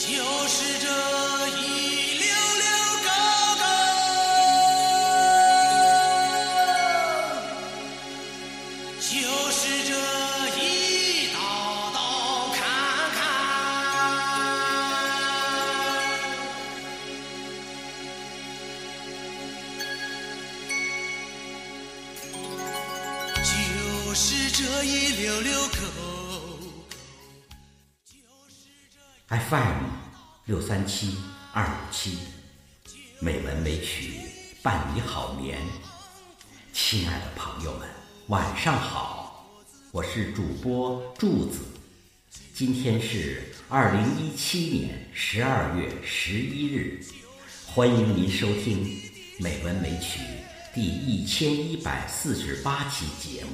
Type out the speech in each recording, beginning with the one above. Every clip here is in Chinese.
就是这一溜溜沟沟，就是这一道道坎坎。就是这一溜溜沟沟。FM 六三七二五七，美文美曲伴你好眠。亲爱的朋友们，晚上好，我是主播柱子。今天是二零一七年十二月十一日，欢迎您收听《美文美曲》第一千一百四十八期节目。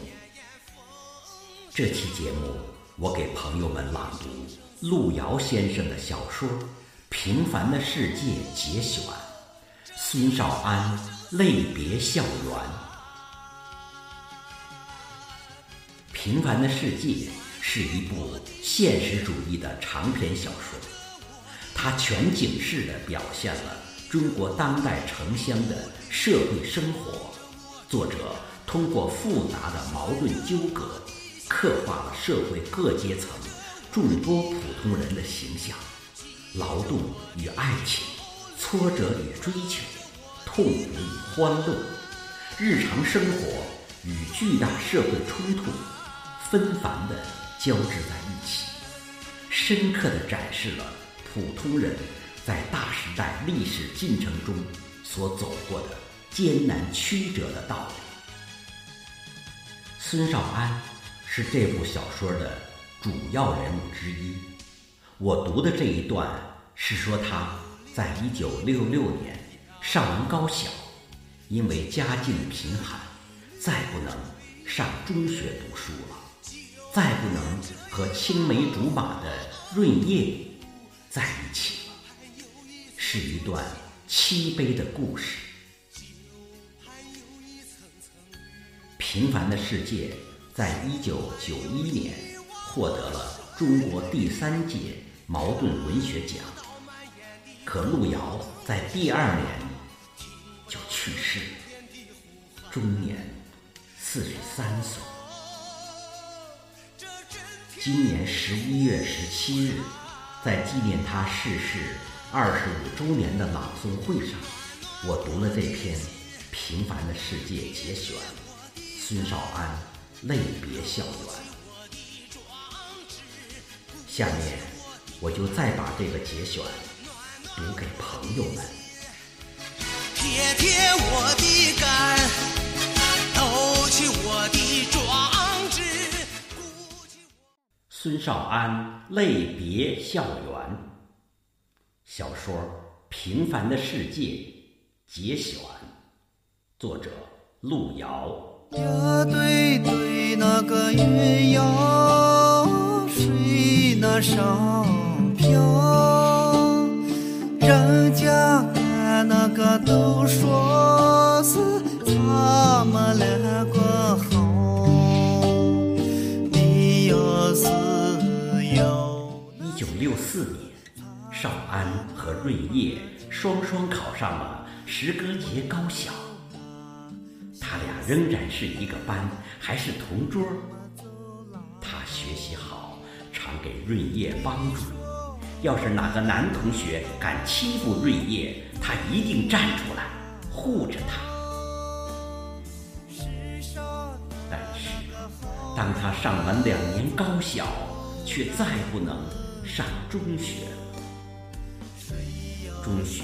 这期节目，我给朋友们朗读路遥先生的小说《平凡的世界》节选，孙少安泪别校园。《平凡的世界》是一部现实主义的长篇小说，它全景式地表现了中国当代城乡的社会生活。作者通过复杂的矛盾纠葛，刻画了社会各阶层众多普通人的形象，劳动与爱情，挫折与追求，痛苦与欢乐，日常生活与巨大社会冲突纷繁地交织在一起，深刻地展示了普通人在大时代历史进程中所走过的艰难曲折的道理。孙少安是这部小说的主要人物之一。我读的这一段是说他在一九六六年上完高小，因为家境贫寒，再不能上中学读书了，再不能和青梅竹马的润叶在一起了，是一段凄悲的故事。平凡的世界在一九九一年获得了中国第三届茅盾文学奖，可路遥在第二年就去世，终年四十三岁。今年十一月十七日，在纪念他逝世二十五周年的朗诵会上，我读了这篇《平凡的世界》节选。孙少安泪别校园。下面我就再把这个节选读给朋友们。贴贴我的肝，抖起我的壮志。孙少安泪别校园。小说《平凡的世界》节选，作者路遥。呀对对，那个鸳鸯水那上飘，人家那个都说是咱们两个好，你要是有一九六四年，少安和润叶双双考上了石歌节高小。他俩仍然是一个班，还是同桌。他学习好，常给润叶帮助。要是哪个男同学敢欺负瑞叶，他一定站出来护着他。但是，当他上完两年高小，却再不能上中学了。中学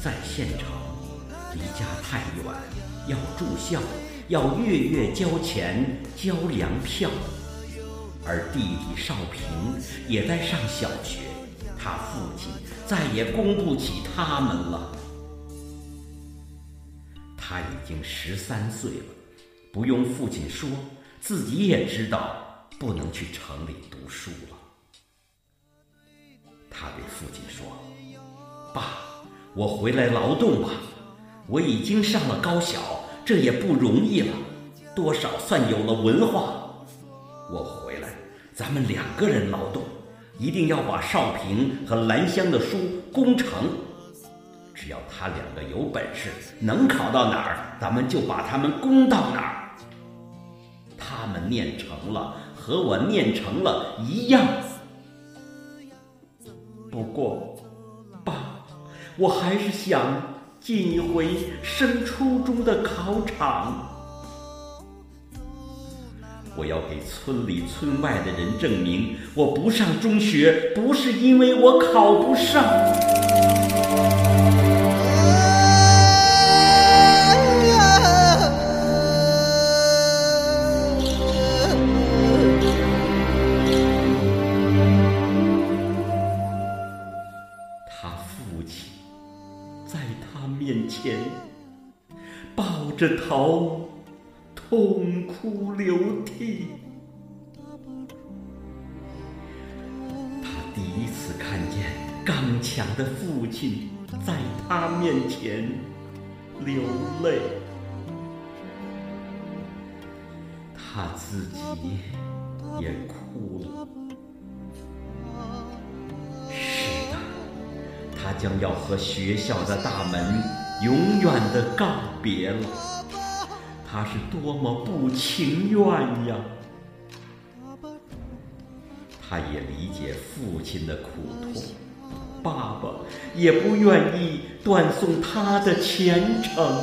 在县城，离家太远。要住校，要月月交钱交粮票，而弟弟少平也在上小学，他父亲再也供不起他们了。他已经十三岁了，不用父亲说，自己也知道不能去城里读书了。他对父亲说：“爸，我回来劳动吧。”我已经上了高小，这也不容易了，多少算有了文化。我回来，咱们两个人劳动，一定要把少平和兰香的书攻成。只要他两个有本事，能考到哪儿，咱们就把他们攻到哪儿。他们念成了，和我念成了一样。不过，爸，我还是想进一回升初中的考场。我要给村里村外的人证明，我不上中学不是因为我考不上。他父亲在他面前抱着头，痛哭流涕。他第一次看见刚强的父亲在他面前流泪，他自己也哭了。是的，他将要和学校的大门永远的告别了。他是多么不情愿呀！他也理解父亲的苦痛，爸爸也不愿意断送他的前程。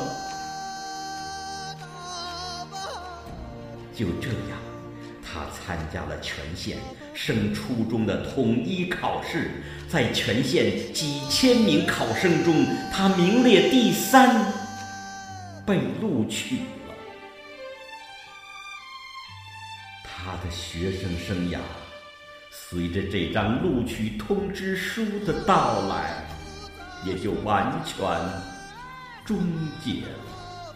就这样，他参加了全县升初中的统一考试，在全县几千名考生中，他名列第三，被录取的学生生涯，随着这张录取通知书的到来，也就完全终结了。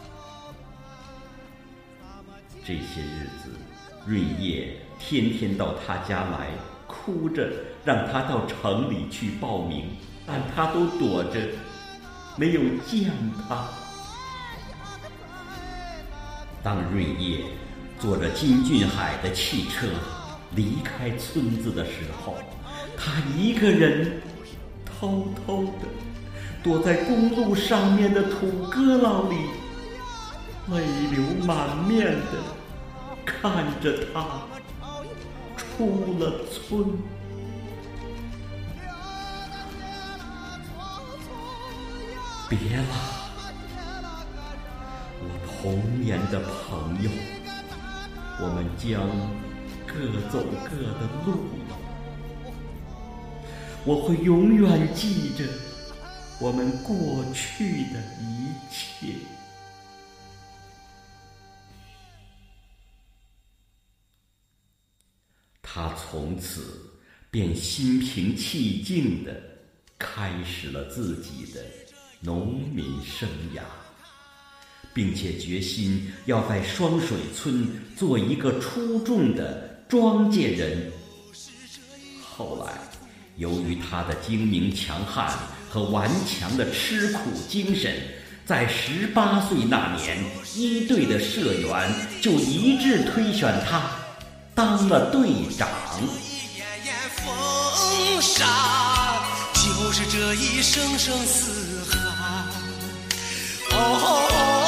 这些日子，润叶天天到他家来，哭着让他到城里去报名，但他都躲着，没有见他。当润叶坐着金俊海的汽车离开村子的时候，他一个人偷偷的躲在公路上面的土疙瘩里，泪流满面的看着他出了村。别了，我童年的朋友。我们将各走各的路。我会永远记着我们过去的一切。他从此便心平气静地开始了自己的农民生涯。并且决心要在双水村做一个出众的庄稼人。后来，由于他的精明强悍和顽强的吃苦精神，在十八岁那年，一队的社员就一致推选他当了队长。风沙，就是这一声声嘶喊。哦。